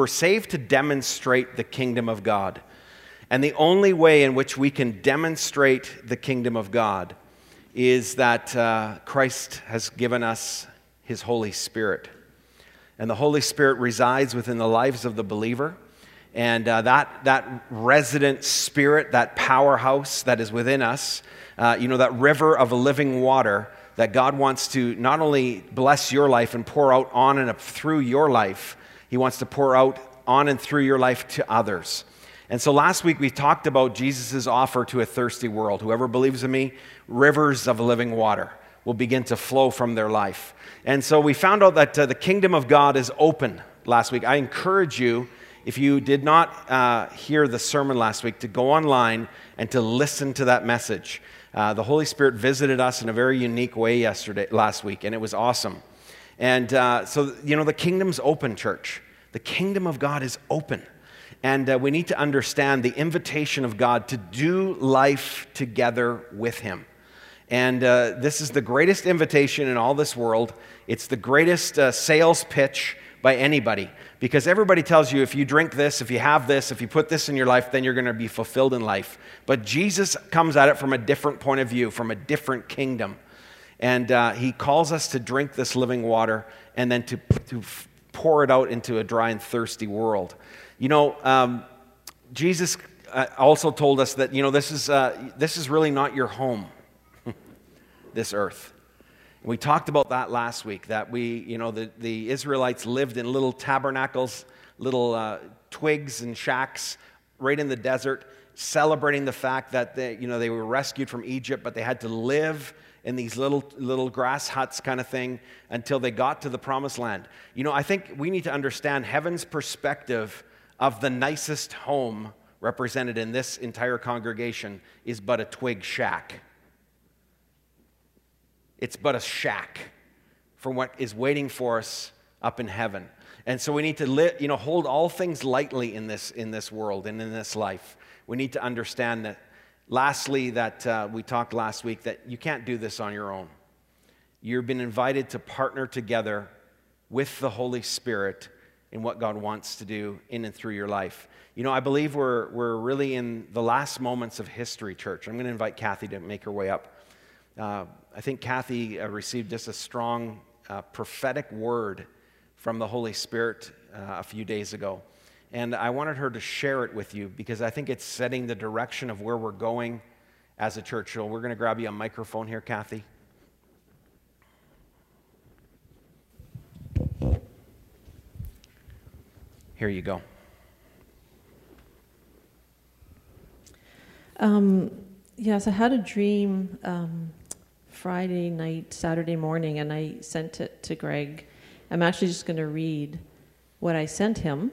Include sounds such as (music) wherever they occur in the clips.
we're saved to demonstrate the kingdom of God. And the only way in which we can demonstrate the kingdom of God is that uh, Christ has given us his Holy Spirit. And the Holy Spirit resides within the lives of the believer. And uh, that, that resident spirit, that powerhouse that is within us, uh, you know, that river of living water that God wants to not only bless your life and pour out on and through your life, He wants to pour out on and through your life to others. And so last week we talked about Jesus' offer to a thirsty world. Whoever believes in me, rivers of living water will begin to flow from their life. And so we found out that uh, the kingdom of God is open last week. I encourage you, if you did not uh, hear the sermon last week, to go online and to listen to that message. Uh, the Holy Spirit visited us in a very unique way yesterday, last week, and it was awesome. And uh, so, you know, the kingdom's open, church. The kingdom of God is open. And uh, we need to understand the invitation of God to do life together with Him. And uh, this is the greatest invitation in all this world. It's the greatest uh, sales pitch by anybody because everybody tells you if you drink this, if you have this, if you put this in your life, then you're going to be fulfilled in life. But Jesus comes at it from a different point of view, from a different kingdom. And uh, he calls us to drink this living water and then to, to pour it out into a dry and thirsty world. You know, um, Jesus uh, also told us that, you know, this is, uh, this is really not your home, (laughs) this earth. We talked about that last week, that we, you know, the, the Israelites lived in little tabernacles, little uh, twigs and shacks right in the desert, celebrating the fact that they, you know, they were rescued from Egypt, but they had to live in these little, little grass huts kind of thing until they got to the promised land. You know, I think we need to understand heaven's perspective of the nicest home represented in this entire congregation is but a twig shack. It's but a shack for what is waiting for us up in heaven. And so we need to li- you know, hold all things lightly in this, in this world and in this life. We need to understand that, lastly, that uh, we talked last week, that you can't do this on your own. You've been invited to partner together with the Holy Spirit in what God wants to do in and through your life. You know, I believe we're, we're really in the last moments of history, church. I'm going to invite Kathy to make her way up. Uh, I think Kathy uh, received just a strong uh, prophetic word from the Holy Spirit uh, a few days ago. And I wanted her to share it with you because I think it's setting the direction of where we're going as a church. So we're going to grab you a microphone here, Kathy. Here you go. Um, yes, I had a dream um, Friday night, Saturday morning, and I sent it to Greg. I'm actually just going to read what I sent him,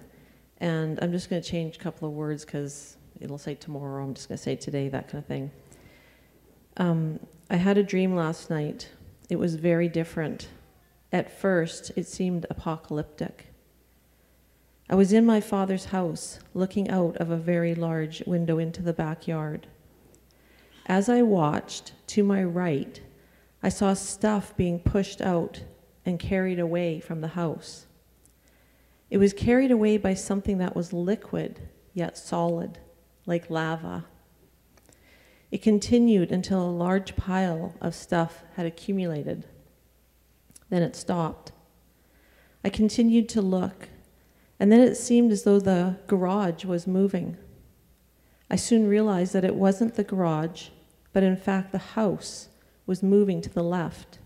and I'm just going to change a couple of words because it'll say tomorrow, I'm just going to say today, that kind of thing. Um, I had a dream last night. It was very different. At first, it seemed apocalyptic. I was in my father's house, looking out of a very large window into the backyard. As I watched, to my right, I saw stuff being pushed out and carried away from the house. It was carried away by something that was liquid yet solid, like lava. It continued until a large pile of stuff had accumulated. Then it stopped. I continued to look and then it seemed as though the garage was moving. I soon realized that it wasn't the garage, but in fact the house was moving to the left.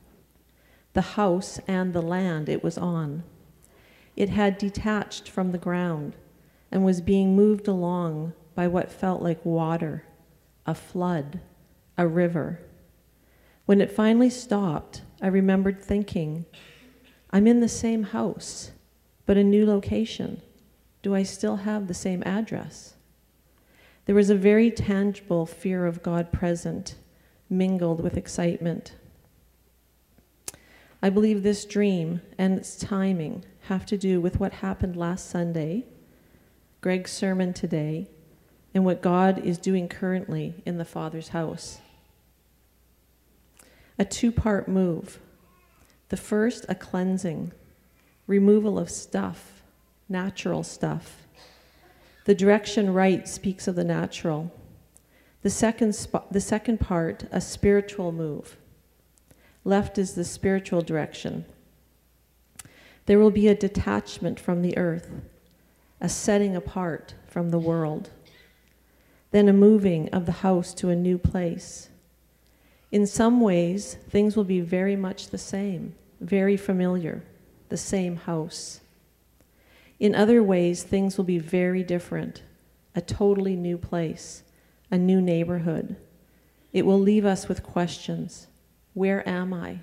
The house and the land it was on. It had detached from the ground and was being moved along by what felt like water, a flood, a river. When it finally stopped, I remembered thinking, I'm in the same house but a new location. Do I still have the same address? There was a very tangible fear of God present, mingled with excitement. I believe this dream and its timing have to do with what happened last Sunday, Greg's sermon today, and what God is doing currently in the Father's house. A two part move. The first, a cleansing removal of stuff, natural stuff. The direction right speaks of the natural. The second, the second part, a spiritual move. Left is the spiritual direction. There will be a detachment from the earth, a setting apart from the world, then a moving of the house to a new place. In some ways, things will be very much the same, very familiar, the same house. In other ways, things will be very different, a totally new place, a new neighborhood. It will leave us with questions Where am I?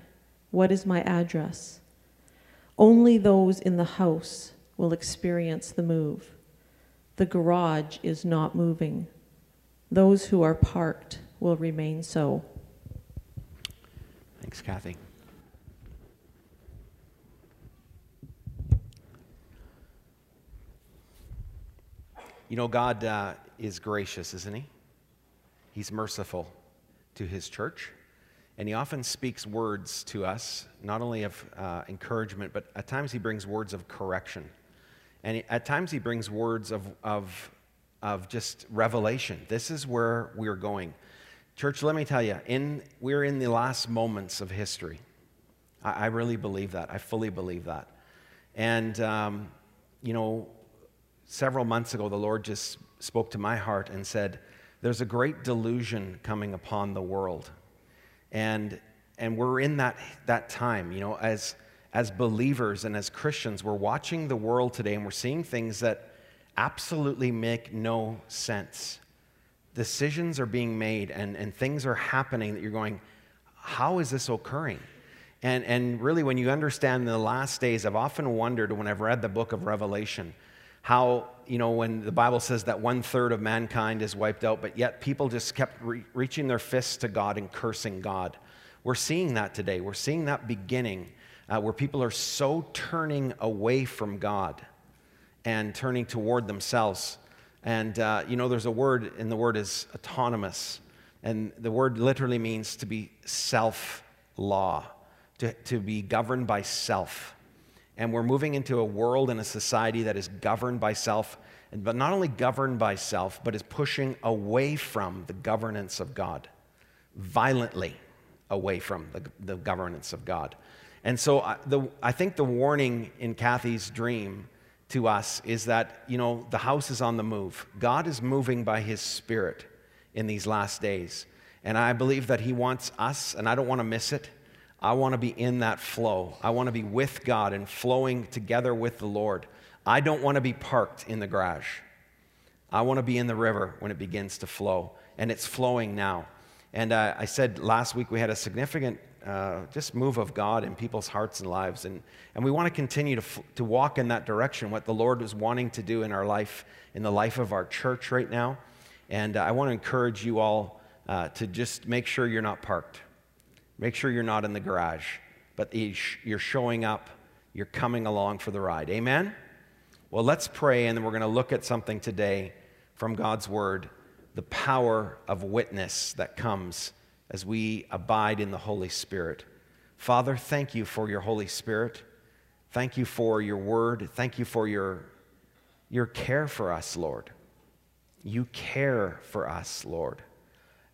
What is my address? Only those in the house will experience the move. The garage is not moving. Those who are parked will remain so. Thanks, Kathy. You know, God uh, is gracious, isn't He? He's merciful to His church. And He often speaks words to us, not only of uh, encouragement, but at times He brings words of correction. And at times He brings words of, of, of just revelation. This is where we're going. Church, let me tell you, in, we're in the last moments of history. I, I really believe that. I fully believe that. And, um, you know, several months ago, the Lord just spoke to my heart and said, There's a great delusion coming upon the world. And, and we're in that, that time, you know, as, as believers and as Christians, we're watching the world today and we're seeing things that absolutely make no sense. Decisions are being made and, and things are happening that you're going, How is this occurring? And, and really, when you understand the last days, I've often wondered when I've read the book of Revelation how, you know, when the Bible says that one third of mankind is wiped out, but yet people just kept re- reaching their fists to God and cursing God. We're seeing that today. We're seeing that beginning uh, where people are so turning away from God and turning toward themselves. And, uh, you know, there's a word, and the word is autonomous. And the word literally means to be self law, to, to be governed by self and we're moving into a world and a society that is governed by self, but not only governed by self, but is pushing away from the governance of God, violently away from the, the governance of God. And so I, the, I think the warning in Kathy's dream to us is that, you know, the house is on the move. God is moving by his spirit in these last days. And I believe that he wants us, and I don't want to miss it. I want to be in that flow. I want to be with God and flowing together with the Lord. I don't want to be parked in the garage. I want to be in the river when it begins to flow, and it's flowing now. And uh, I said last week we had a significant uh, just move of God in people's hearts and lives, and, and we want to continue to, f- to walk in that direction, what the Lord is wanting to do in our life, in the life of our church right now. And uh, I want to encourage you all uh, to just make sure you're not parked. Make sure you're not in the garage, but you're showing up, you're coming along for the ride. Amen? Well, let's pray, and then we're going to look at something today from God's Word the power of witness that comes as we abide in the Holy Spirit. Father, thank you for your Holy Spirit. Thank you for your Word. Thank you for your, your care for us, Lord. You care for us, Lord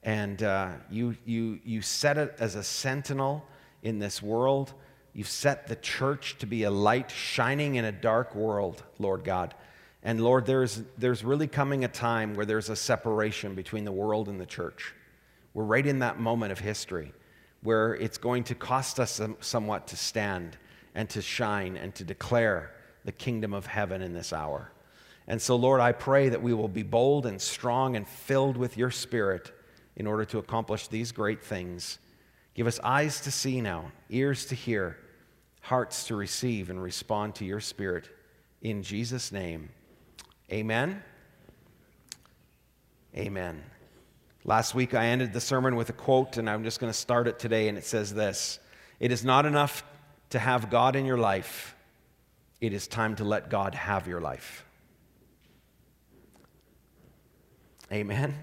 and uh, you, you, you set it as a sentinel in this world. You've set the church to be a light shining in a dark world, Lord God. And Lord, there's, there's really coming a time where there's a separation between the world and the church. We're right in that moment of history where it's going to cost us somewhat to stand and to shine and to declare the kingdom of heaven in this hour. And so, Lord, I pray that we will be bold and strong and filled with your spirit in order to accomplish these great things. Give us eyes to see now, ears to hear, hearts to receive and respond to your Spirit. In Jesus' name, amen. Amen. Last week I ended the sermon with a quote, and I'm just going to start it today, and it says this It is not enough to have God in your life, it is time to let God have your life. Amen.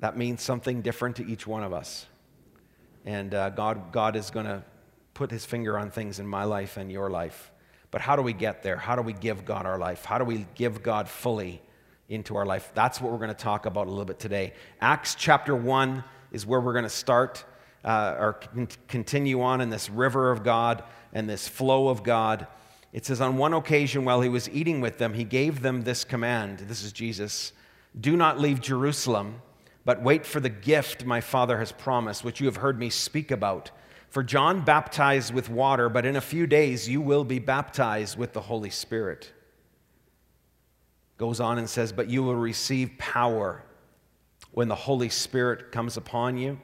That means something different to each one of us. And uh, God, God is going to put his finger on things in my life and your life. But how do we get there? How do we give God our life? How do we give God fully into our life? That's what we're going to talk about a little bit today. Acts chapter 1 is where we're going to start uh, or continue on in this river of God and this flow of God. It says, On one occasion, while he was eating with them, he gave them this command. This is Jesus Do not leave Jerusalem, but wait for the gift my Father has promised, which you have heard me speak about. For John baptized with water, but in a few days you will be baptized with the Holy Spirit. Goes on and says, But you will receive power when the Holy Spirit comes upon you,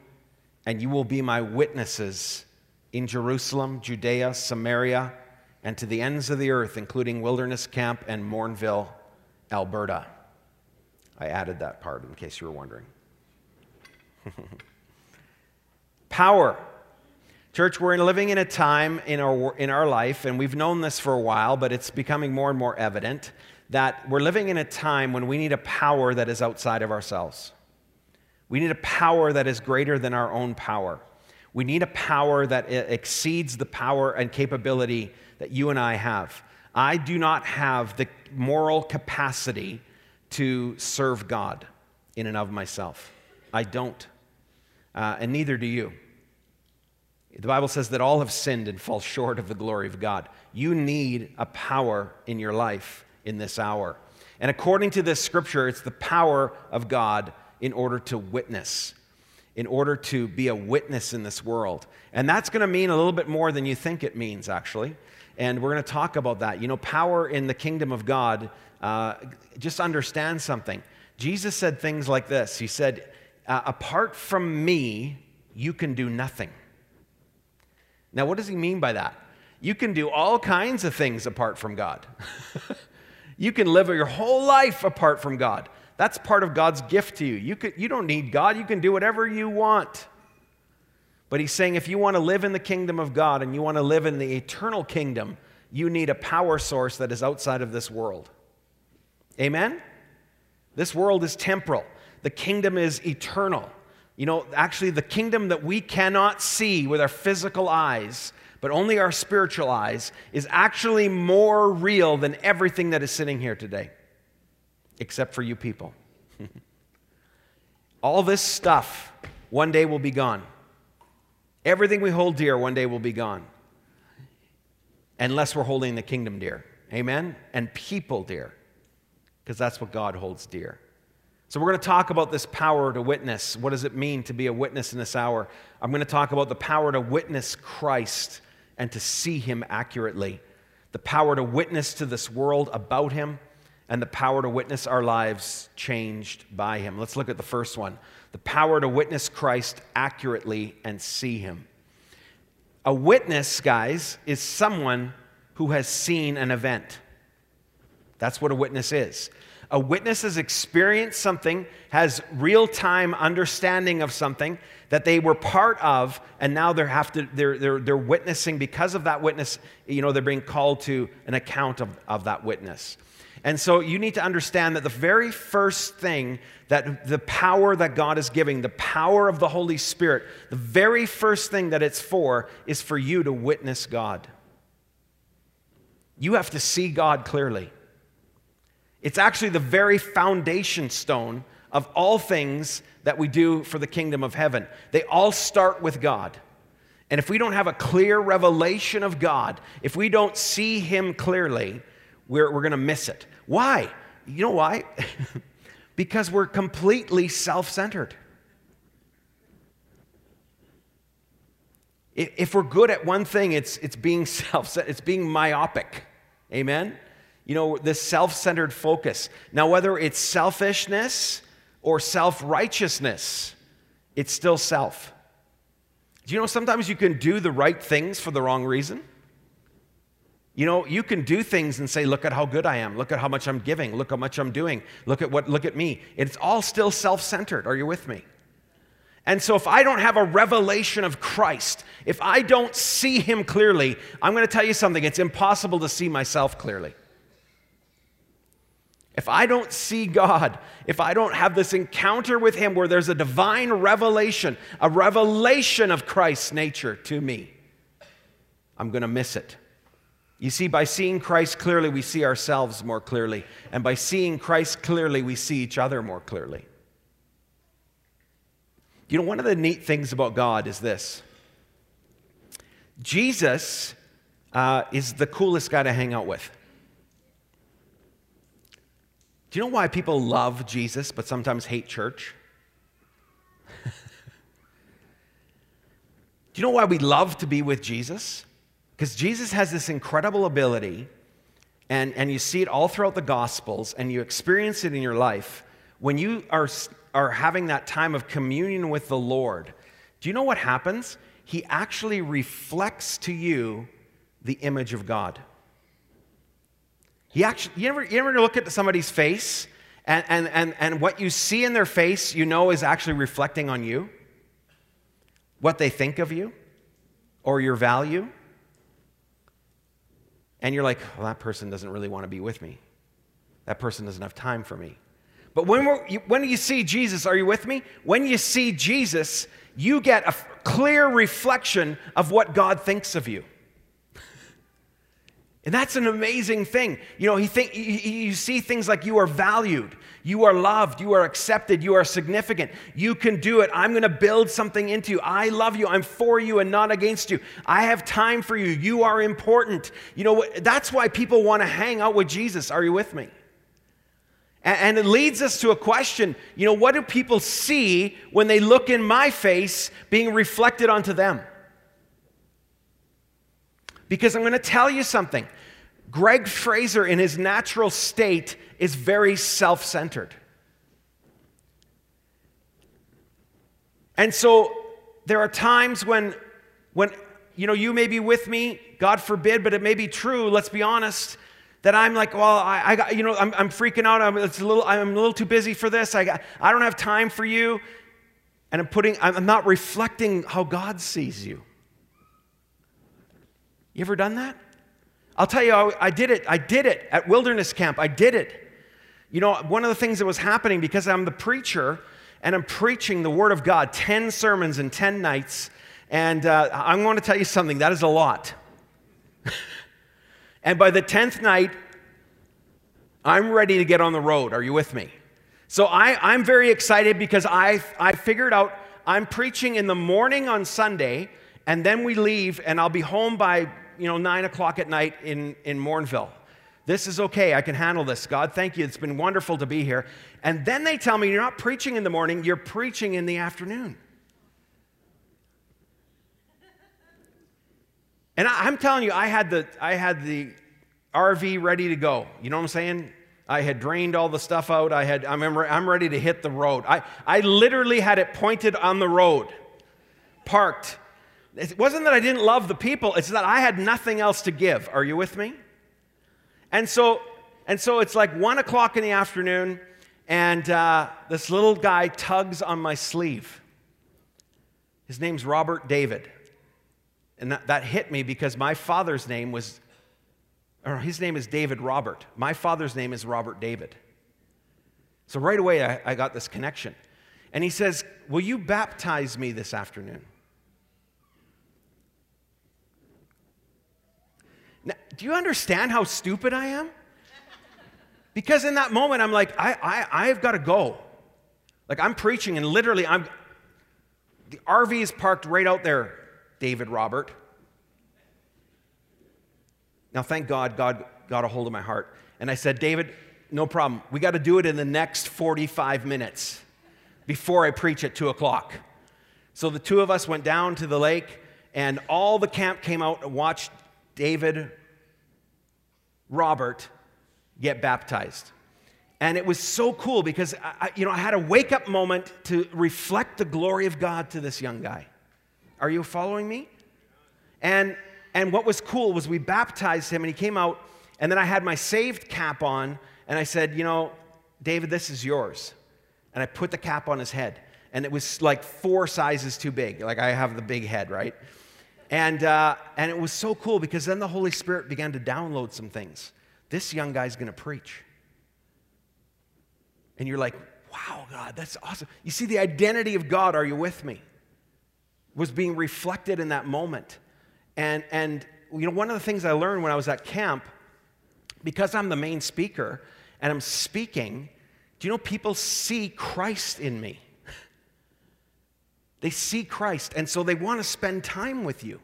and you will be my witnesses in Jerusalem, Judea, Samaria, and to the ends of the earth, including Wilderness Camp and Morinville, Alberta. I added that part in case you were wondering. (laughs) Power. Church, we're living in a time in our, in our life, and we've known this for a while, but it's becoming more and more evident that we're living in a time when we need a power that is outside of ourselves. We need a power that is greater than our own power. We need a power that exceeds the power and capability that you and I have. I do not have the moral capacity to serve God in and of myself. I don't. Uh, and neither do you. The Bible says that all have sinned and fall short of the glory of God. You need a power in your life in this hour. And according to this scripture, it's the power of God in order to witness, in order to be a witness in this world. And that's going to mean a little bit more than you think it means, actually. And we're going to talk about that. You know, power in the kingdom of God, uh, just understand something. Jesus said things like this He said, uh, Apart from me, you can do nothing. Now, what does he mean by that? You can do all kinds of things apart from God. (laughs) you can live your whole life apart from God. That's part of God's gift to you. You, could, you don't need God, you can do whatever you want. But he's saying if you want to live in the kingdom of God and you want to live in the eternal kingdom, you need a power source that is outside of this world. Amen? This world is temporal, the kingdom is eternal. You know, actually, the kingdom that we cannot see with our physical eyes, but only our spiritual eyes, is actually more real than everything that is sitting here today, except for you people. (laughs) All this stuff one day will be gone. Everything we hold dear one day will be gone. Unless we're holding the kingdom dear. Amen? And people dear. Because that's what God holds dear. So, we're going to talk about this power to witness. What does it mean to be a witness in this hour? I'm going to talk about the power to witness Christ and to see him accurately, the power to witness to this world about him, and the power to witness our lives changed by him. Let's look at the first one the power to witness Christ accurately and see him. A witness, guys, is someone who has seen an event. That's what a witness is. A witness has experienced something, has real time understanding of something that they were part of, and now they have to, they're, they're, they're witnessing because of that witness, you know, they're being called to an account of, of that witness. And so you need to understand that the very first thing that the power that God is giving, the power of the Holy Spirit, the very first thing that it's for is for you to witness God. You have to see God clearly. It's actually the very foundation stone of all things that we do for the kingdom of heaven. They all start with God. And if we don't have a clear revelation of God, if we don't see Him clearly, we're, we're going to miss it. Why? You know why? (laughs) because we're completely self centered. If we're good at one thing, it's, it's being (laughs) self it's being myopic. Amen? You know, this self centered focus. Now, whether it's selfishness or self righteousness, it's still self. Do you know sometimes you can do the right things for the wrong reason? You know, you can do things and say, look at how good I am. Look at how much I'm giving. Look how much I'm doing. Look at what, look at me. It's all still self centered. Are you with me? And so, if I don't have a revelation of Christ, if I don't see him clearly, I'm going to tell you something. It's impossible to see myself clearly. If I don't see God, if I don't have this encounter with Him where there's a divine revelation, a revelation of Christ's nature to me, I'm going to miss it. You see, by seeing Christ clearly, we see ourselves more clearly. And by seeing Christ clearly, we see each other more clearly. You know, one of the neat things about God is this Jesus uh, is the coolest guy to hang out with. Do you know why people love Jesus but sometimes hate church? (laughs) Do you know why we love to be with Jesus? Because Jesus has this incredible ability, and, and you see it all throughout the Gospels, and you experience it in your life. When you are, are having that time of communion with the Lord, do you know what happens? He actually reflects to you the image of God. He actually, you ever, you ever look at somebody's face and, and, and, and what you see in their face, you know, is actually reflecting on you? What they think of you or your value? And you're like, well, that person doesn't really want to be with me. That person doesn't have time for me. But when, when you see Jesus, are you with me? When you see Jesus, you get a clear reflection of what God thinks of you. And that's an amazing thing. You know, he think, you see things like you are valued, you are loved, you are accepted, you are significant. You can do it. I'm going to build something into you. I love you. I'm for you and not against you. I have time for you. You are important. You know, that's why people want to hang out with Jesus. Are you with me? And it leads us to a question you know, what do people see when they look in my face being reflected onto them? Because I'm going to tell you something. Greg Fraser, in his natural state, is very self centered. And so there are times when, when, you know, you may be with me, God forbid, but it may be true, let's be honest, that I'm like, well, I, I got, you know, I'm, I'm freaking out. I'm, it's a little, I'm a little too busy for this. I, got, I don't have time for you. And I'm putting, I'm not reflecting how God sees you. You ever done that? I'll tell you, I, I did it. I did it at wilderness camp. I did it. You know, one of the things that was happening because I'm the preacher and I'm preaching the Word of God 10 sermons in 10 nights. And uh, I'm going to tell you something that is a lot. (laughs) and by the 10th night, I'm ready to get on the road. Are you with me? So I, I'm very excited because I, I figured out I'm preaching in the morning on Sunday, and then we leave, and I'll be home by you know, 9 o'clock at night in, in Morinville. This is okay. I can handle this. God, thank you. It's been wonderful to be here. And then they tell me you're not preaching in the morning, you're preaching in the afternoon. And I, am telling you, I had, the, I had the RV ready to go. You know what I'm saying? I had drained all the stuff out. I had, I'm, I'm ready to hit the road. I, I literally had it pointed on the road, parked, it wasn't that I didn't love the people, it's that I had nothing else to give. Are you with me? And so, and so it's like one o'clock in the afternoon, and uh, this little guy tugs on my sleeve. His name's Robert David. And that, that hit me because my father's name was, or his name is David Robert. My father's name is Robert David. So right away, I, I got this connection. And he says, Will you baptize me this afternoon? Now, do you understand how stupid I am? Because in that moment, I'm like, I, I, I've got to go. Like, I'm preaching, and literally, I'm, the RV is parked right out there, David Robert. Now, thank God, God got a hold of my heart. And I said, David, no problem. We got to do it in the next 45 minutes before I preach at 2 o'clock. So the two of us went down to the lake, and all the camp came out and watched David, Robert get baptized. And it was so cool because I, you know, I had a wake up moment to reflect the glory of God to this young guy. Are you following me? And, and what was cool was we baptized him and he came out, and then I had my saved cap on, and I said, You know, David, this is yours. And I put the cap on his head, and it was like four sizes too big. Like I have the big head, right? And, uh, and it was so cool because then the Holy Spirit began to download some things. This young guy's going to preach. And you're like, wow, God, that's awesome. You see, the identity of God, are you with me? Was being reflected in that moment. And, and you know, one of the things I learned when I was at camp, because I'm the main speaker and I'm speaking, do you know people see Christ in me? They see Christ, and so they want to spend time with you.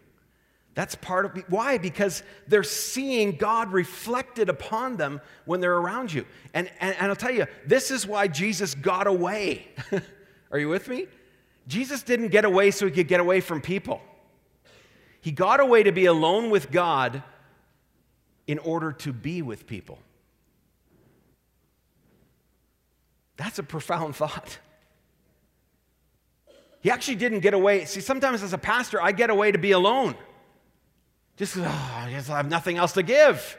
That's part of why? Because they're seeing God reflected upon them when they're around you. And, and, and I'll tell you, this is why Jesus got away. (laughs) Are you with me? Jesus didn't get away so he could get away from people. He got away to be alone with God in order to be with people. That's a profound (laughs) thought. He actually didn't get away. See, sometimes as a pastor, I get away to be alone. Just, oh, I have nothing else to give.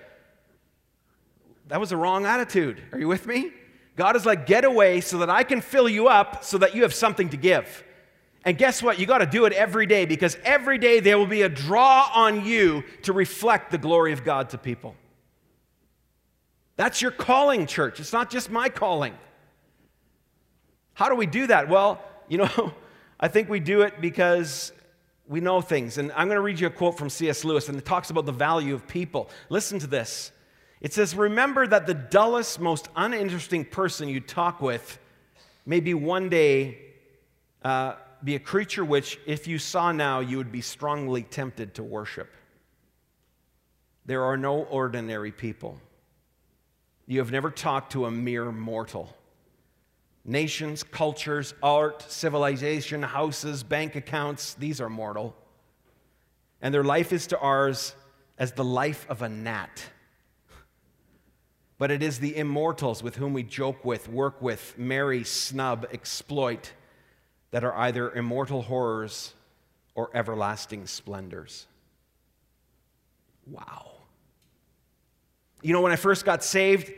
That was a wrong attitude. Are you with me? God is like, get away so that I can fill you up so that you have something to give. And guess what? You got to do it every day because every day there will be a draw on you to reflect the glory of God to people. That's your calling, church. It's not just my calling. How do we do that? Well, you know, (laughs) I think we do it because we know things. And I'm going to read you a quote from C.S. Lewis, and it talks about the value of people. Listen to this. It says, Remember that the dullest, most uninteresting person you talk with may be one day uh, be a creature which, if you saw now, you would be strongly tempted to worship. There are no ordinary people. You have never talked to a mere mortal. Nations, cultures, art, civilization, houses, bank accounts, these are mortal. And their life is to ours as the life of a gnat. But it is the immortals with whom we joke with, work with, marry, snub, exploit, that are either immortal horrors or everlasting splendors. Wow. You know, when I first got saved,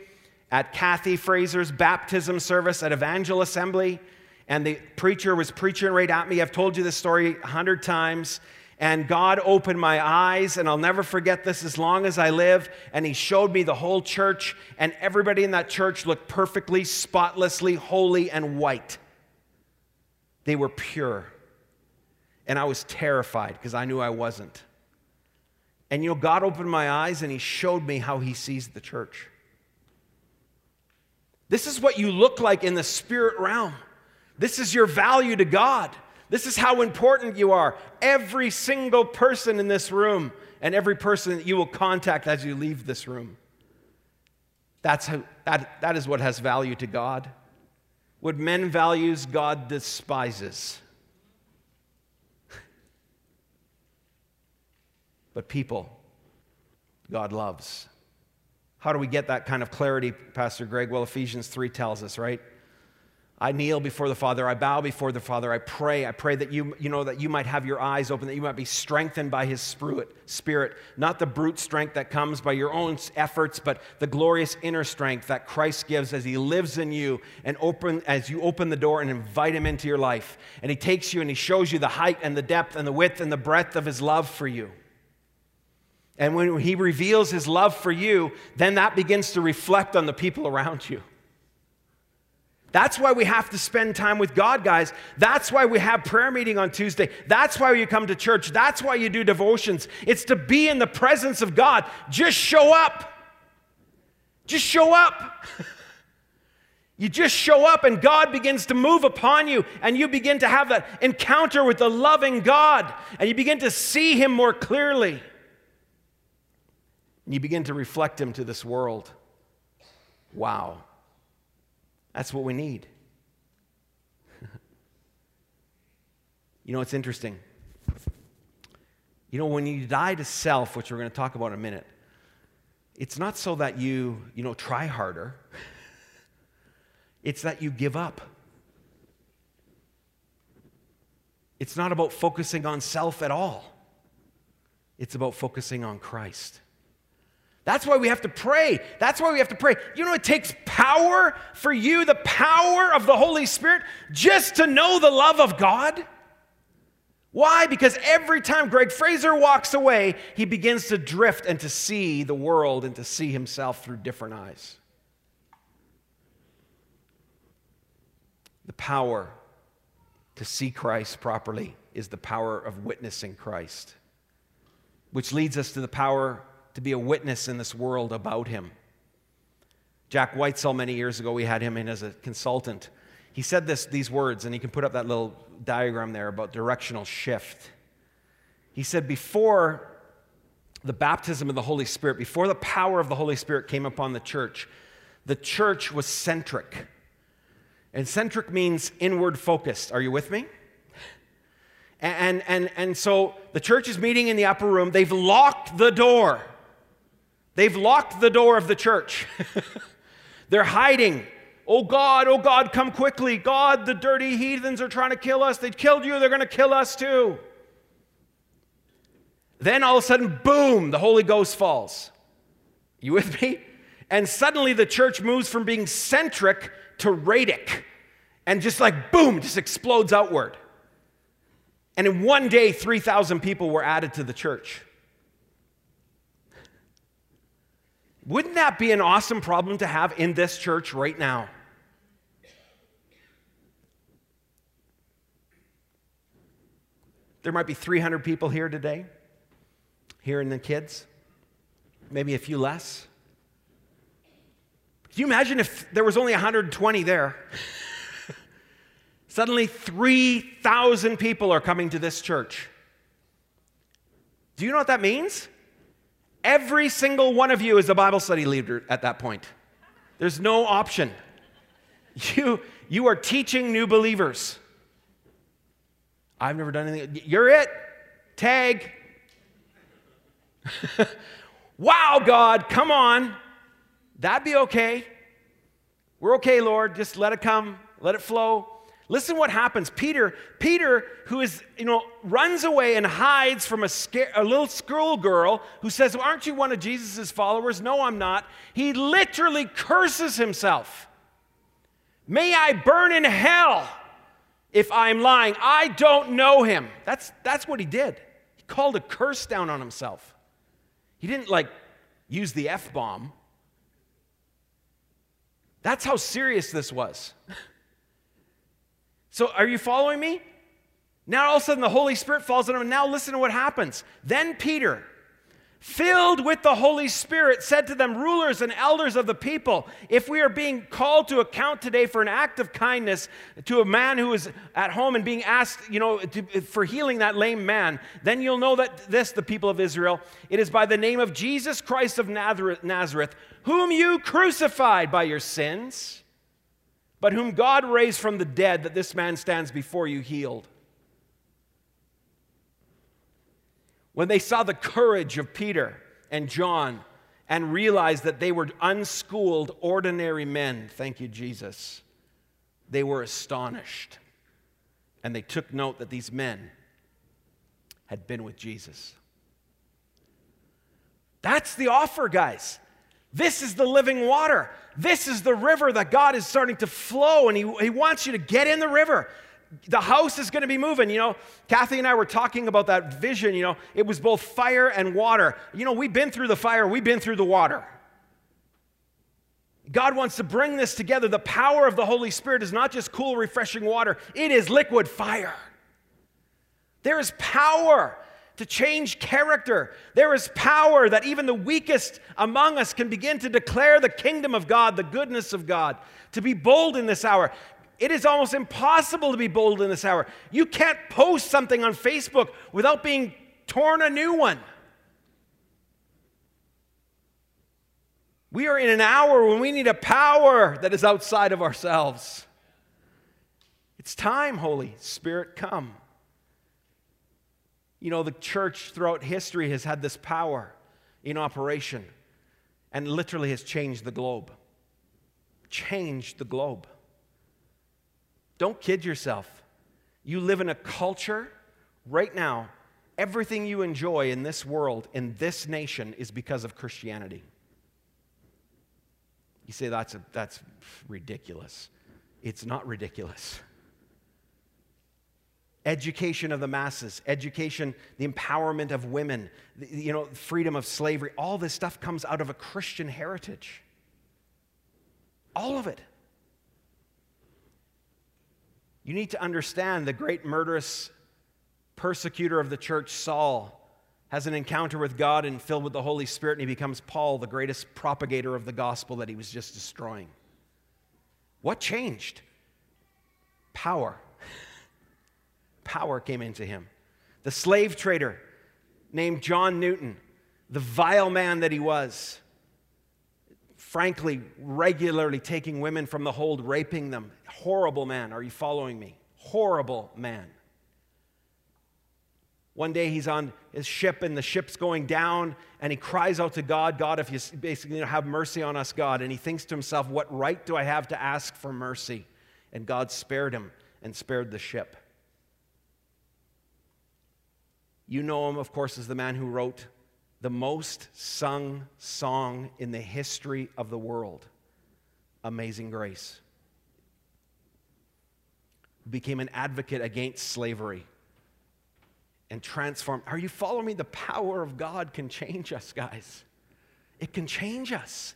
at Kathy Fraser's baptism service at Evangel Assembly, and the preacher was preaching right at me. I've told you this story a hundred times. And God opened my eyes, and I'll never forget this as long as I live. And He showed me the whole church, and everybody in that church looked perfectly, spotlessly holy and white. They were pure. And I was terrified because I knew I wasn't. And you know, God opened my eyes and He showed me how He sees the church. This is what you look like in the spirit realm. This is your value to God. This is how important you are. Every single person in this room and every person that you will contact as you leave this room. That's how, that, that is what has value to God. What men values, God despises. (laughs) but people, God loves. How do we get that kind of clarity, Pastor Greg? Well, Ephesians 3 tells us, right? I kneel before the Father, I bow before the Father, I pray, I pray that you, you know that you might have your eyes open, that you might be strengthened by his spirit, spirit, not the brute strength that comes by your own efforts, but the glorious inner strength that Christ gives as he lives in you and open as you open the door and invite him into your life. And he takes you and he shows you the height and the depth and the width and the breadth of his love for you. And when he reveals his love for you, then that begins to reflect on the people around you. That's why we have to spend time with God, guys. That's why we have prayer meeting on Tuesday. That's why you come to church. That's why you do devotions. It's to be in the presence of God. Just show up. Just show up. (laughs) you just show up, and God begins to move upon you, and you begin to have that encounter with the loving God, and you begin to see Him more clearly. And you begin to reflect Him to this world. Wow. That's what we need. (laughs) you know, it's interesting. You know, when you die to self, which we're going to talk about in a minute, it's not so that you, you know, try harder. (laughs) It's that you give up. It's not about focusing on self at all. It's about focusing on Christ. That's why we have to pray. That's why we have to pray. You know, it takes power for you, the power of the Holy Spirit, just to know the love of God. Why? Because every time Greg Fraser walks away, he begins to drift and to see the world and to see himself through different eyes. The power to see Christ properly is the power of witnessing Christ. which leads us to the power to be a witness in this world about him. Jack Whitesell, many years ago, we had him in as a consultant. He said this, these words, and you can put up that little diagram there about directional shift. He said, Before the baptism of the Holy Spirit, before the power of the Holy Spirit came upon the church, the church was centric. And centric means inward focused. Are you with me? And, and, and so the church is meeting in the upper room. They've locked the door. They've locked the door of the church. (laughs) They're hiding. Oh God, oh God, come quickly. God, the dirty heathens are trying to kill us. They killed you, they're going to kill us too. Then all of a sudden, boom, the Holy Ghost falls. You with me? And suddenly the church moves from being centric to radic. And just like boom, just explodes outward. And in one day, 3,000 people were added to the church. Wouldn't that be an awesome problem to have in this church right now? There might be 300 people here today, hearing the kids, maybe a few less. Can you imagine if there was only 120 there? (laughs) Suddenly, 3,000 people are coming to this church. Do you know what that means? Every single one of you is a Bible study leader at that point. There's no option. You, you are teaching new believers. I've never done anything. You're it. Tag. (laughs) wow, God, come on. That'd be okay. We're okay, Lord. Just let it come, let it flow. Listen what happens. Peter, Peter, who is, you know, runs away and hides from a, scare, a little schoolgirl who says, well, Aren't you one of Jesus' followers? No, I'm not. He literally curses himself. May I burn in hell if I'm lying. I don't know him. That's, that's what he did. He called a curse down on himself. He didn't like use the F bomb. That's how serious this was. (laughs) So, are you following me? Now, all of a sudden, the Holy Spirit falls on him, now listen to what happens. Then Peter, filled with the Holy Spirit, said to them, Rulers and elders of the people, if we are being called to account today for an act of kindness to a man who is at home and being asked, you know, to, for healing that lame man, then you'll know that this, the people of Israel, it is by the name of Jesus Christ of Nazareth, whom you crucified by your sins but whom God raised from the dead, that this man stands before you healed. When they saw the courage of Peter and John and realized that they were unschooled, ordinary men, thank you, Jesus, they were astonished. And they took note that these men had been with Jesus. That's the offer, guys. This is the living water. This is the river that God is starting to flow, and He, he wants you to get in the river. The house is going to be moving. You know, Kathy and I were talking about that vision. You know, it was both fire and water. You know, we've been through the fire, we've been through the water. God wants to bring this together. The power of the Holy Spirit is not just cool, refreshing water, it is liquid fire. There is power to change character. There is power that even the weakest among us can begin to declare the kingdom of God, the goodness of God, to be bold in this hour. It is almost impossible to be bold in this hour. You can't post something on Facebook without being torn a new one. We are in an hour when we need a power that is outside of ourselves. It's time, Holy Spirit, come. You know, the church throughout history has had this power in operation and literally has changed the globe. Changed the globe. Don't kid yourself. You live in a culture right now, everything you enjoy in this world, in this nation, is because of Christianity. You say that's, a, that's ridiculous. It's not ridiculous education of the masses, education, the empowerment of women, you know, freedom of slavery, all this stuff comes out of a Christian heritage. All of it. You need to understand the great murderous persecutor of the church, Saul, has an encounter with God and filled with the Holy Spirit, and he becomes Paul, the greatest propagator of the gospel that he was just destroying. What changed? Power. Power came into him. The slave trader named John Newton, the vile man that he was, frankly, regularly taking women from the hold, raping them. Horrible man. Are you following me? Horrible man. One day he's on his ship and the ship's going down and he cries out to God, God, if you basically have mercy on us, God. And he thinks to himself, what right do I have to ask for mercy? And God spared him and spared the ship. You know him, of course, as the man who wrote the most sung song in the history of the world Amazing Grace. Became an advocate against slavery and transformed. Are you following me? The power of God can change us, guys. It can change us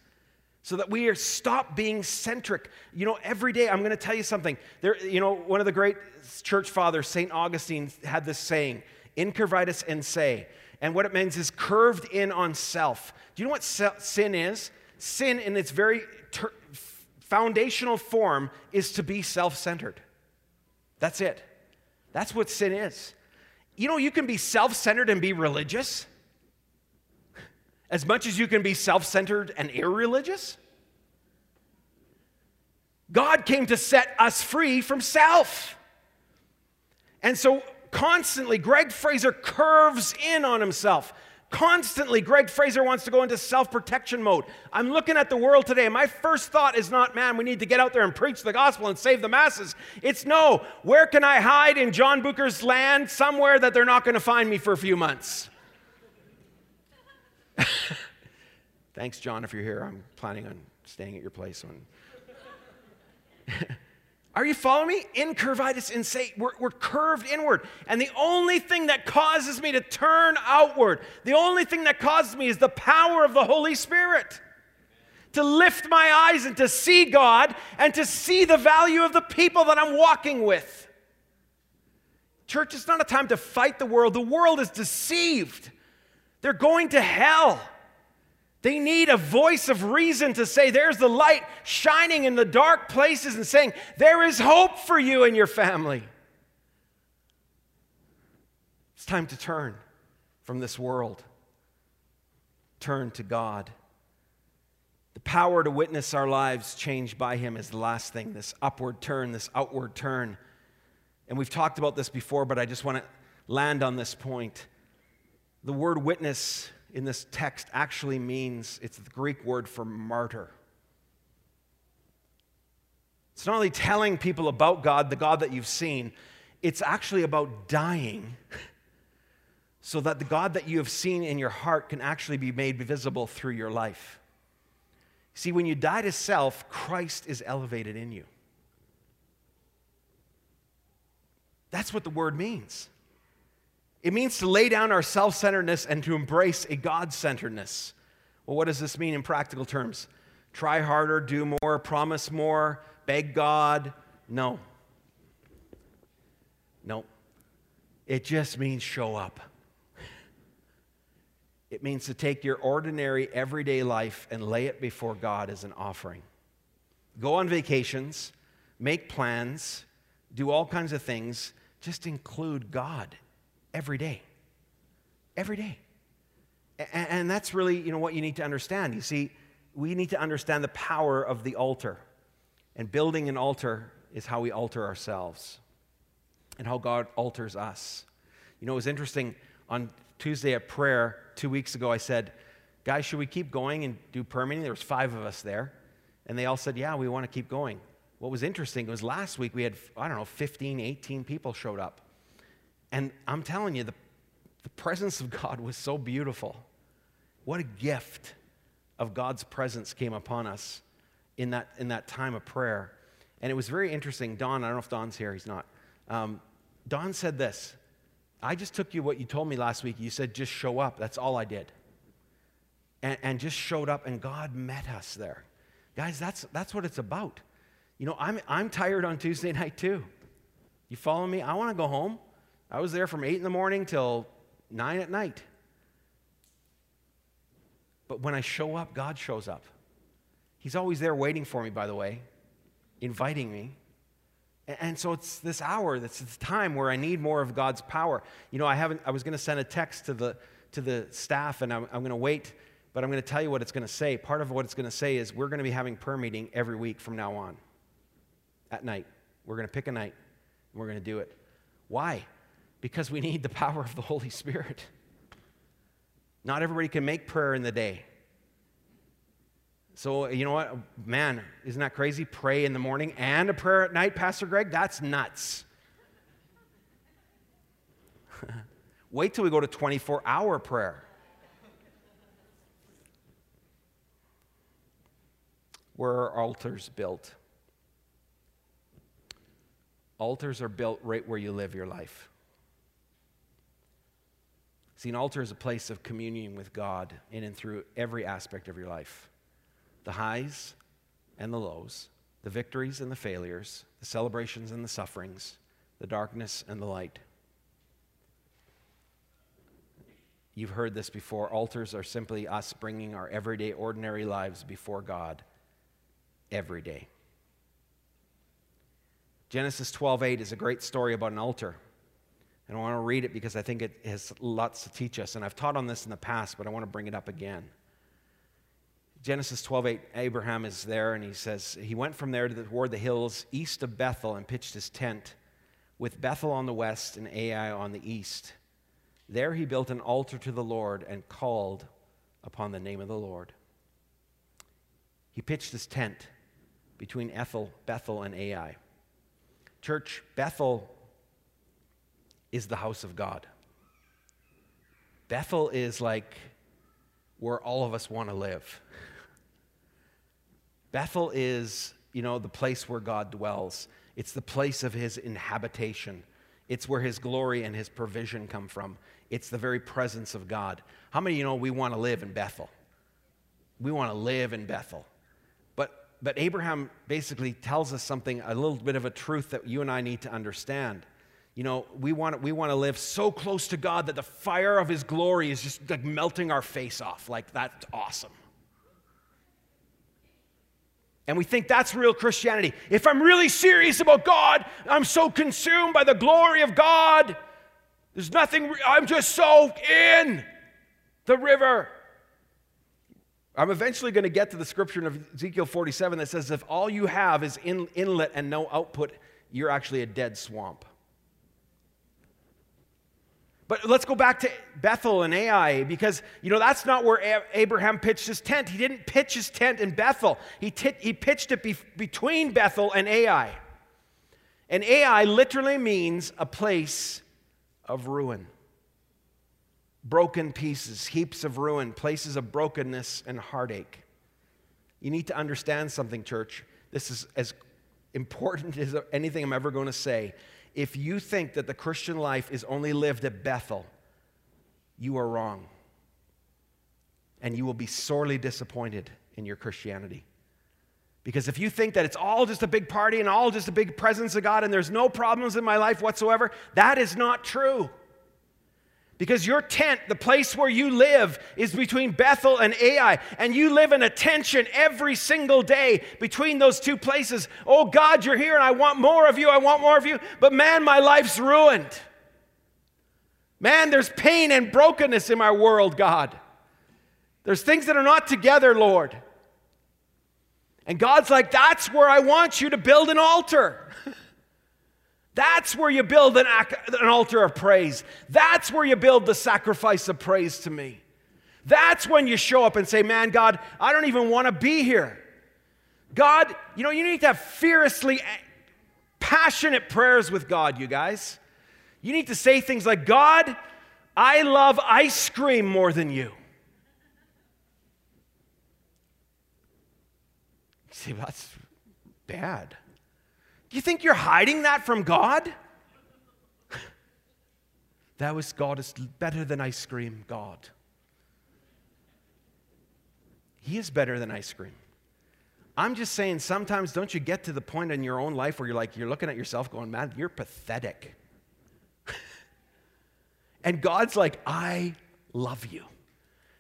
so that we are stop being centric. You know, every day I'm going to tell you something. There, you know, one of the great church fathers, St. Augustine, had this saying, incurvatus in se. And what it means is curved in on self. Do you know what sin is? Sin, in its very ter- foundational form, is to be self centered. That's it. That's what sin is. You know, you can be self centered and be religious as much as you can be self centered and irreligious. God came to set us free from self. And so constantly, Greg Fraser curves in on himself. Constantly, Greg Fraser wants to go into self protection mode. I'm looking at the world today. My first thought is not, man, we need to get out there and preach the gospel and save the masses. It's no, where can I hide in John Bucher's land somewhere that they're not going to find me for a few months? (laughs) Thanks, John, if you're here. I'm planning on staying at your place when. (laughs) (laughs) Are you following me? Incurvatus in se. We're, we're curved inward. And the only thing that causes me to turn outward, the only thing that causes me is the power of the Holy Spirit. To lift my eyes and to see God and to see the value of the people that I'm walking with. Church, it's not a time to fight the world. The world is deceived. They're going to hell. They need a voice of reason to say, There's the light shining in the dark places and saying, There is hope for you and your family. It's time to turn from this world, turn to God. The power to witness our lives changed by Him is the last thing this upward turn, this outward turn. And we've talked about this before, but I just want to land on this point. The word witness in this text actually means it's the Greek word for martyr. It's not only telling people about God, the God that you've seen, it's actually about dying (laughs) so that the God that you have seen in your heart can actually be made visible through your life. See, when you die to self, Christ is elevated in you. That's what the word means. It means to lay down our self centeredness and to embrace a God centeredness. Well, what does this mean in practical terms? Try harder, do more, promise more, beg God? No. No. It just means show up. It means to take your ordinary, everyday life and lay it before God as an offering. Go on vacations, make plans, do all kinds of things. Just include God every day. Every day. And, and that's really, you know, what you need to understand. You see, we need to understand the power of the altar. And building an altar is how we alter ourselves and how God alters us. You know, it was interesting. On Tuesday at prayer, two weeks ago, I said, Guys, should we keep going and do permitting? There was five of us there. And they all said, Yeah, we want to keep going. What was interesting was last week we had, I don't know, 15, 18 people showed up. And I'm telling you, the, the presence of God was so beautiful. What a gift of God's presence came upon us in that, in that time of prayer. And it was very interesting. Don, I don't know if Don's here, he's not. Um, Don said this I just took you what you told me last week. You said, just show up. That's all I did. And, and just showed up, and God met us there. Guys, that's, that's what it's about. You know, I'm, I'm tired on Tuesday (laughs) night too. You follow me? I want to go home. I was there from 8 in the morning till 9 at night. But when I show up, God shows up. He's always there waiting for me, by the way, inviting me. And so it's this hour, that's this time where I need more of God's power. You know, I haven't, I was going to send a text to the, to the staff and I'm, I'm going to wait, but I'm going to tell you what it's going to say. Part of what it's going to say is we're going to be having prayer meeting every week from now on at night. We're going to pick a night and we're going to do it. Why? Because we need the power of the Holy Spirit. Not everybody can make prayer in the day. So, you know what? Man, isn't that crazy? Pray in the morning and a prayer at night, Pastor Greg? That's nuts. (laughs) Wait till we go to 24 hour prayer. Where are altars built? Altars are built right where you live your life. See, an altar is a place of communion with God in and through every aspect of your life the highs and the lows, the victories and the failures, the celebrations and the sufferings, the darkness and the light. You've heard this before. Altars are simply us bringing our everyday, ordinary lives before God every day. Genesis 12:8 is a great story about an altar. And I want to read it because I think it has lots to teach us. And I've taught on this in the past, but I want to bring it up again. Genesis 12:8 Abraham is there and he says he went from there toward the hills east of Bethel and pitched his tent with Bethel on the west and Ai on the east. There he built an altar to the Lord and called upon the name of the Lord. He pitched his tent between Ethel, Bethel and Ai. Church, Bethel is the house of God. Bethel is like where all of us want to live. Bethel is, you know, the place where God dwells. It's the place of his inhabitation. It's where his glory and his provision come from. It's the very presence of God. How many you know we want to live in Bethel? We want to live in Bethel. But, but Abraham basically tells us something, a little bit of a truth that you and I need to understand you know, we want, we want to live so close to God that the fire of His glory is just like melting our face off. Like, that's awesome. And we think that's real Christianity. If I'm really serious about God, I'm so consumed by the glory of God. There's nothing, I'm just so in the river. I'm eventually going to get to the scripture in Ezekiel 47 that says, if all you have is in, inlet and no output, you're actually a dead swamp. But let's go back to Bethel and Ai because, you know, that's not where Abraham pitched his tent. He didn't pitch his tent in Bethel, he, t- he pitched it be- between Bethel and Ai. And Ai literally means a place of ruin. Broken pieces, heaps of ruin, places of brokenness and heartache. You need to understand something, church. This is as important (laughs) as anything I'm ever going to say if you think that the Christian life is only lived at Bethel, you are wrong. And you will be sorely disappointed in your Christianity. Because if you think that it's all just a big party and all just a big presence of God and there's no problems in my life whatsoever, that is not true. Because your tent, the place where you live, is between Bethel and Ai, and you live in a tension every single day between those two places. Oh God, you're here, and I want more of you, I want more of you, but man, my life's ruined. Man, there's pain and brokenness in my world, God. There's things that are not together, Lord. And God's like, that's where I want you to build an altar. (laughs) That's where you build an, an altar of praise. That's where you build the sacrifice of praise to me. That's when you show up and say, Man, God, I don't even want to be here. God, you know, you need to have fiercely eh, passionate prayers with God, you guys. You need to say things like, God, I love ice cream more than you. See, that's bad. You think you're hiding that from God? that was God is better than ice cream, God. He is better than ice cream. I'm just saying, sometimes don't you get to the point in your own life where you're like, you're looking at yourself going, man, you're pathetic. (laughs) and God's like, I love you.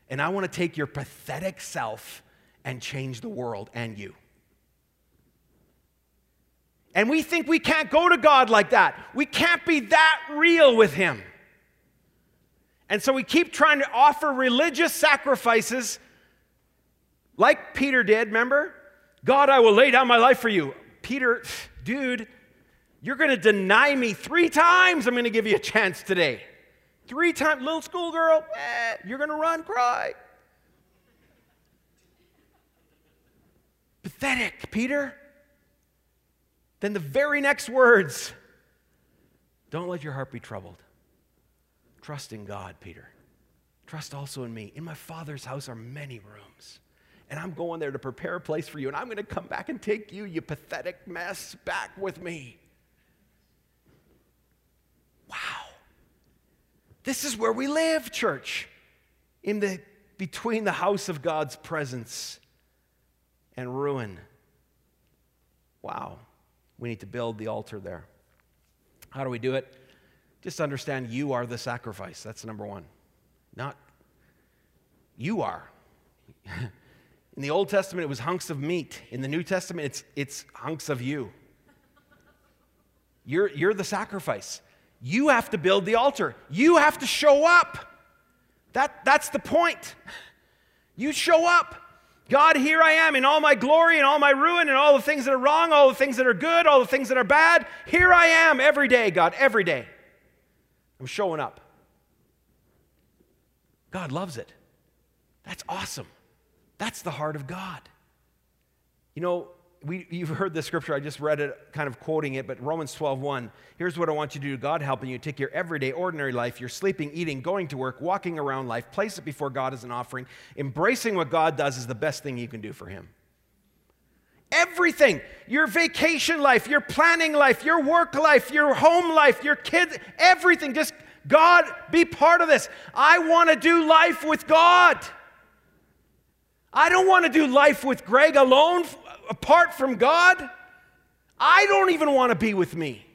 And I want to take your pathetic self and change the world and you. And we think we can't go to God like that. We can't be that real with Him. And so we keep trying to offer religious sacrifices like Peter did, remember? God, I will lay down my life for you. Peter, dude, you're going to deny me three times. I'm going to give you a chance today. Three times, little schoolgirl, eh, you're going to run, cry. Pathetic, Peter. Then the very next words don't let your heart be troubled. Trust in God, Peter. Trust also in me. In my Father's house are many rooms. And I'm going there to prepare a place for you. And I'm going to come back and take you, you pathetic mess, back with me. Wow. This is where we live, church. In the between the house of God's presence and ruin. Wow. We need to build the altar there. How do we do it? Just understand you are the sacrifice. That's number one. Not you are. (laughs) In the Old Testament, it was hunks of meat. In the New Testament, it's, it's hunks of you. You're, you're the sacrifice. You have to build the altar. You have to show up. That, that's the point. You show up. God, here I am in all my glory and all my ruin and all the things that are wrong, all the things that are good, all the things that are bad. Here I am every day, God, every day. I'm showing up. God loves it. That's awesome. That's the heart of God. You know, we, you've heard the scripture, I just read it, kind of quoting it, but Romans 12, 1. Here's what I want you to do God helping you take your everyday, ordinary life, your sleeping, eating, going to work, walking around life, place it before God as an offering. Embracing what God does is the best thing you can do for Him. Everything your vacation life, your planning life, your work life, your home life, your kids, everything. Just God, be part of this. I want to do life with God. I don't want to do life with Greg alone, apart from God. I don't even want to be with me.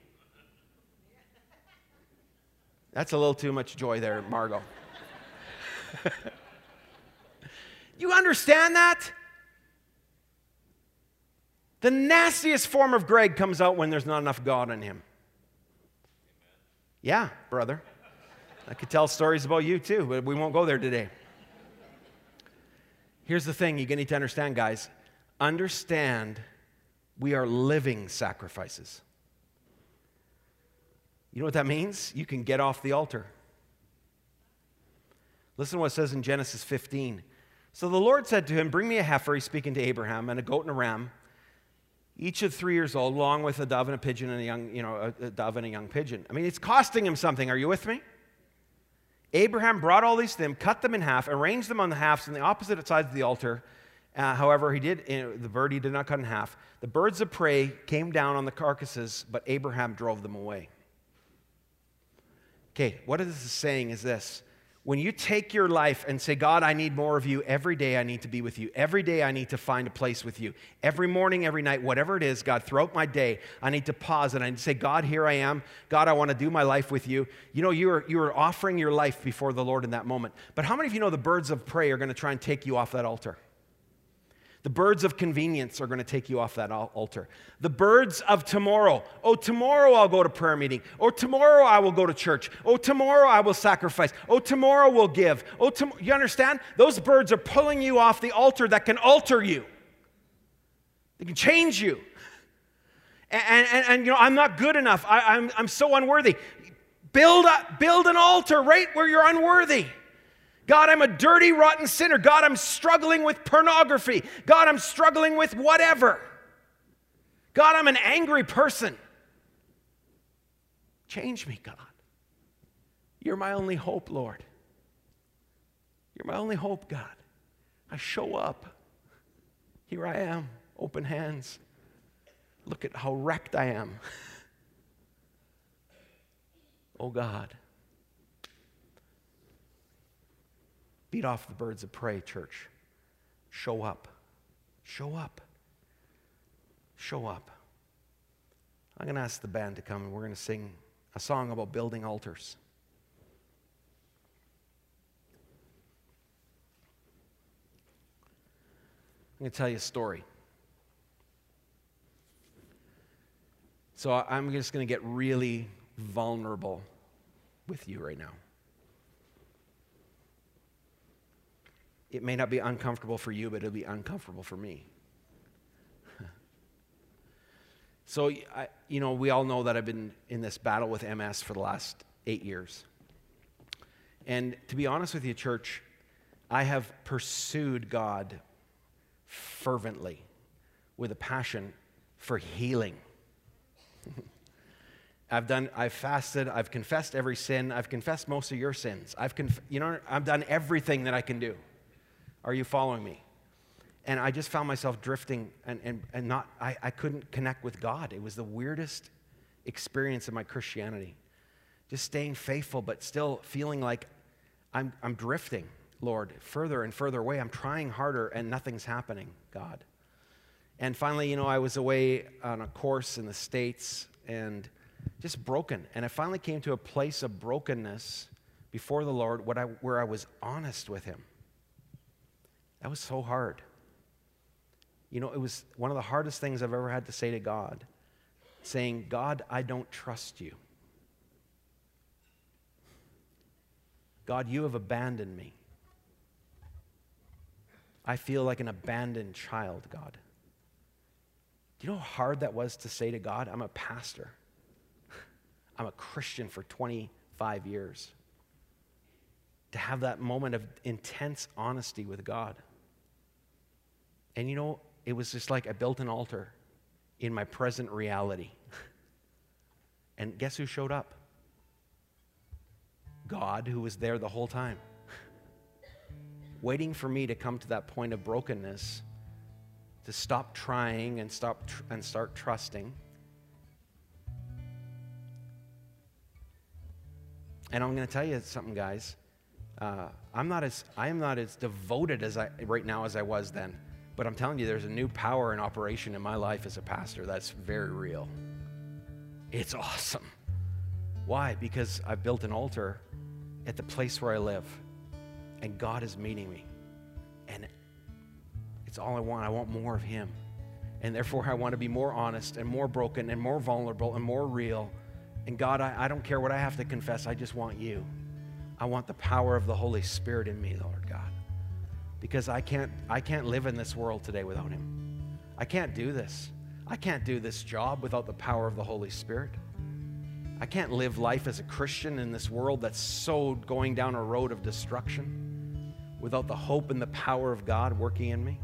That's a little too much joy there, Margot. (laughs) you understand that? The nastiest form of Greg comes out when there's not enough God in him. Yeah, brother. I could tell stories about you too, but we won't go there today. Here's the thing you need to understand, guys. Understand we are living sacrifices. You know what that means? You can get off the altar. Listen to what it says in Genesis 15. So the Lord said to him, Bring me a heifer, he's speaking to Abraham, and a goat and a ram, each of three years old, along with a dove and a pigeon and a young, you know, a, dove and a young pigeon. I mean, it's costing him something. Are you with me? Abraham brought all these things, cut them in half, arranged them on the halves on the opposite sides of the altar. Uh, however, he did know, the bird he did not cut in half. The birds of prey came down on the carcasses, but Abraham drove them away. Okay, what this is saying is this when you take your life and say, God, I need more of you, every day I need to be with you. Every day I need to find a place with you. Every morning, every night, whatever it is, God, throughout my day, I need to pause and I say, God, here I am. God, I want to do my life with you. You know, you are, you are offering your life before the Lord in that moment. But how many of you know the birds of prey are going to try and take you off that altar? The birds of convenience are going to take you off that altar. The birds of tomorrow. Oh, tomorrow I'll go to prayer meeting. Oh, tomorrow I will go to church. Oh, tomorrow I will sacrifice. Oh, tomorrow we'll give. Oh, tom- you understand? Those birds are pulling you off the altar that can alter you. They can change you. And, and, and you know, I'm not good enough. I, I'm, I'm so unworthy. Build, a, build an altar right where you're unworthy. God, I'm a dirty, rotten sinner. God, I'm struggling with pornography. God, I'm struggling with whatever. God, I'm an angry person. Change me, God. You're my only hope, Lord. You're my only hope, God. I show up. Here I am, open hands. Look at how wrecked I am. (laughs) oh, God. Beat off the birds of prey, church. Show up. Show up. Show up. I'm going to ask the band to come and we're going to sing a song about building altars. I'm going to tell you a story. So I'm just going to get really vulnerable with you right now. It may not be uncomfortable for you, but it'll be uncomfortable for me. (laughs) so, I, you know, we all know that I've been in this battle with MS for the last eight years. And to be honest with you, church, I have pursued God fervently with a passion for healing. (laughs) I've done, I've fasted, I've confessed every sin, I've confessed most of your sins. I've, conf- you know, I've done everything that I can do. Are you following me? And I just found myself drifting and, and, and not, I, I couldn't connect with God. It was the weirdest experience of my Christianity. Just staying faithful, but still feeling like I'm, I'm drifting, Lord, further and further away. I'm trying harder and nothing's happening, God. And finally, you know, I was away on a course in the States and just broken. And I finally came to a place of brokenness before the Lord where I was honest with Him. That was so hard. You know, it was one of the hardest things I've ever had to say to God saying, God, I don't trust you. God, you have abandoned me. I feel like an abandoned child, God. Do you know how hard that was to say to God? I'm a pastor. (laughs) I'm a Christian for 25 years. To have that moment of intense honesty with God. And you know, it was just like I built an altar in my present reality. (laughs) and guess who showed up? God, who was there the whole time, (laughs) waiting for me to come to that point of brokenness, to stop trying and, stop tr- and start trusting. And I'm going to tell you something, guys. Uh, I'm not as I am not as devoted as I right now as I was then. But I'm telling you, there's a new power in operation in my life as a pastor that's very real. It's awesome. Why? Because I built an altar at the place where I live, and God is meeting me. And it's all I want. I want more of Him. And therefore, I want to be more honest and more broken and more vulnerable and more real. And God, I, I don't care what I have to confess, I just want you. I want the power of the Holy Spirit in me, Lord God because I can't, I can't live in this world today without Him. I can't do this. I can't do this job without the power of the Holy Spirit. I can't live life as a Christian in this world that's so going down a road of destruction without the hope and the power of God working in me.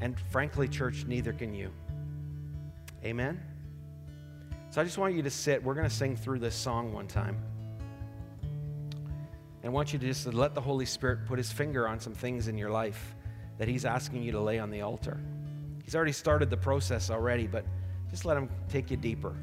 And frankly, church, neither can you. Amen? So I just want you to sit. We're going to sing through this song one time. And I want you to just let the Holy Spirit put his finger on some things in your life that he's asking you to lay on the altar. He's already started the process already, but just let him take you deeper.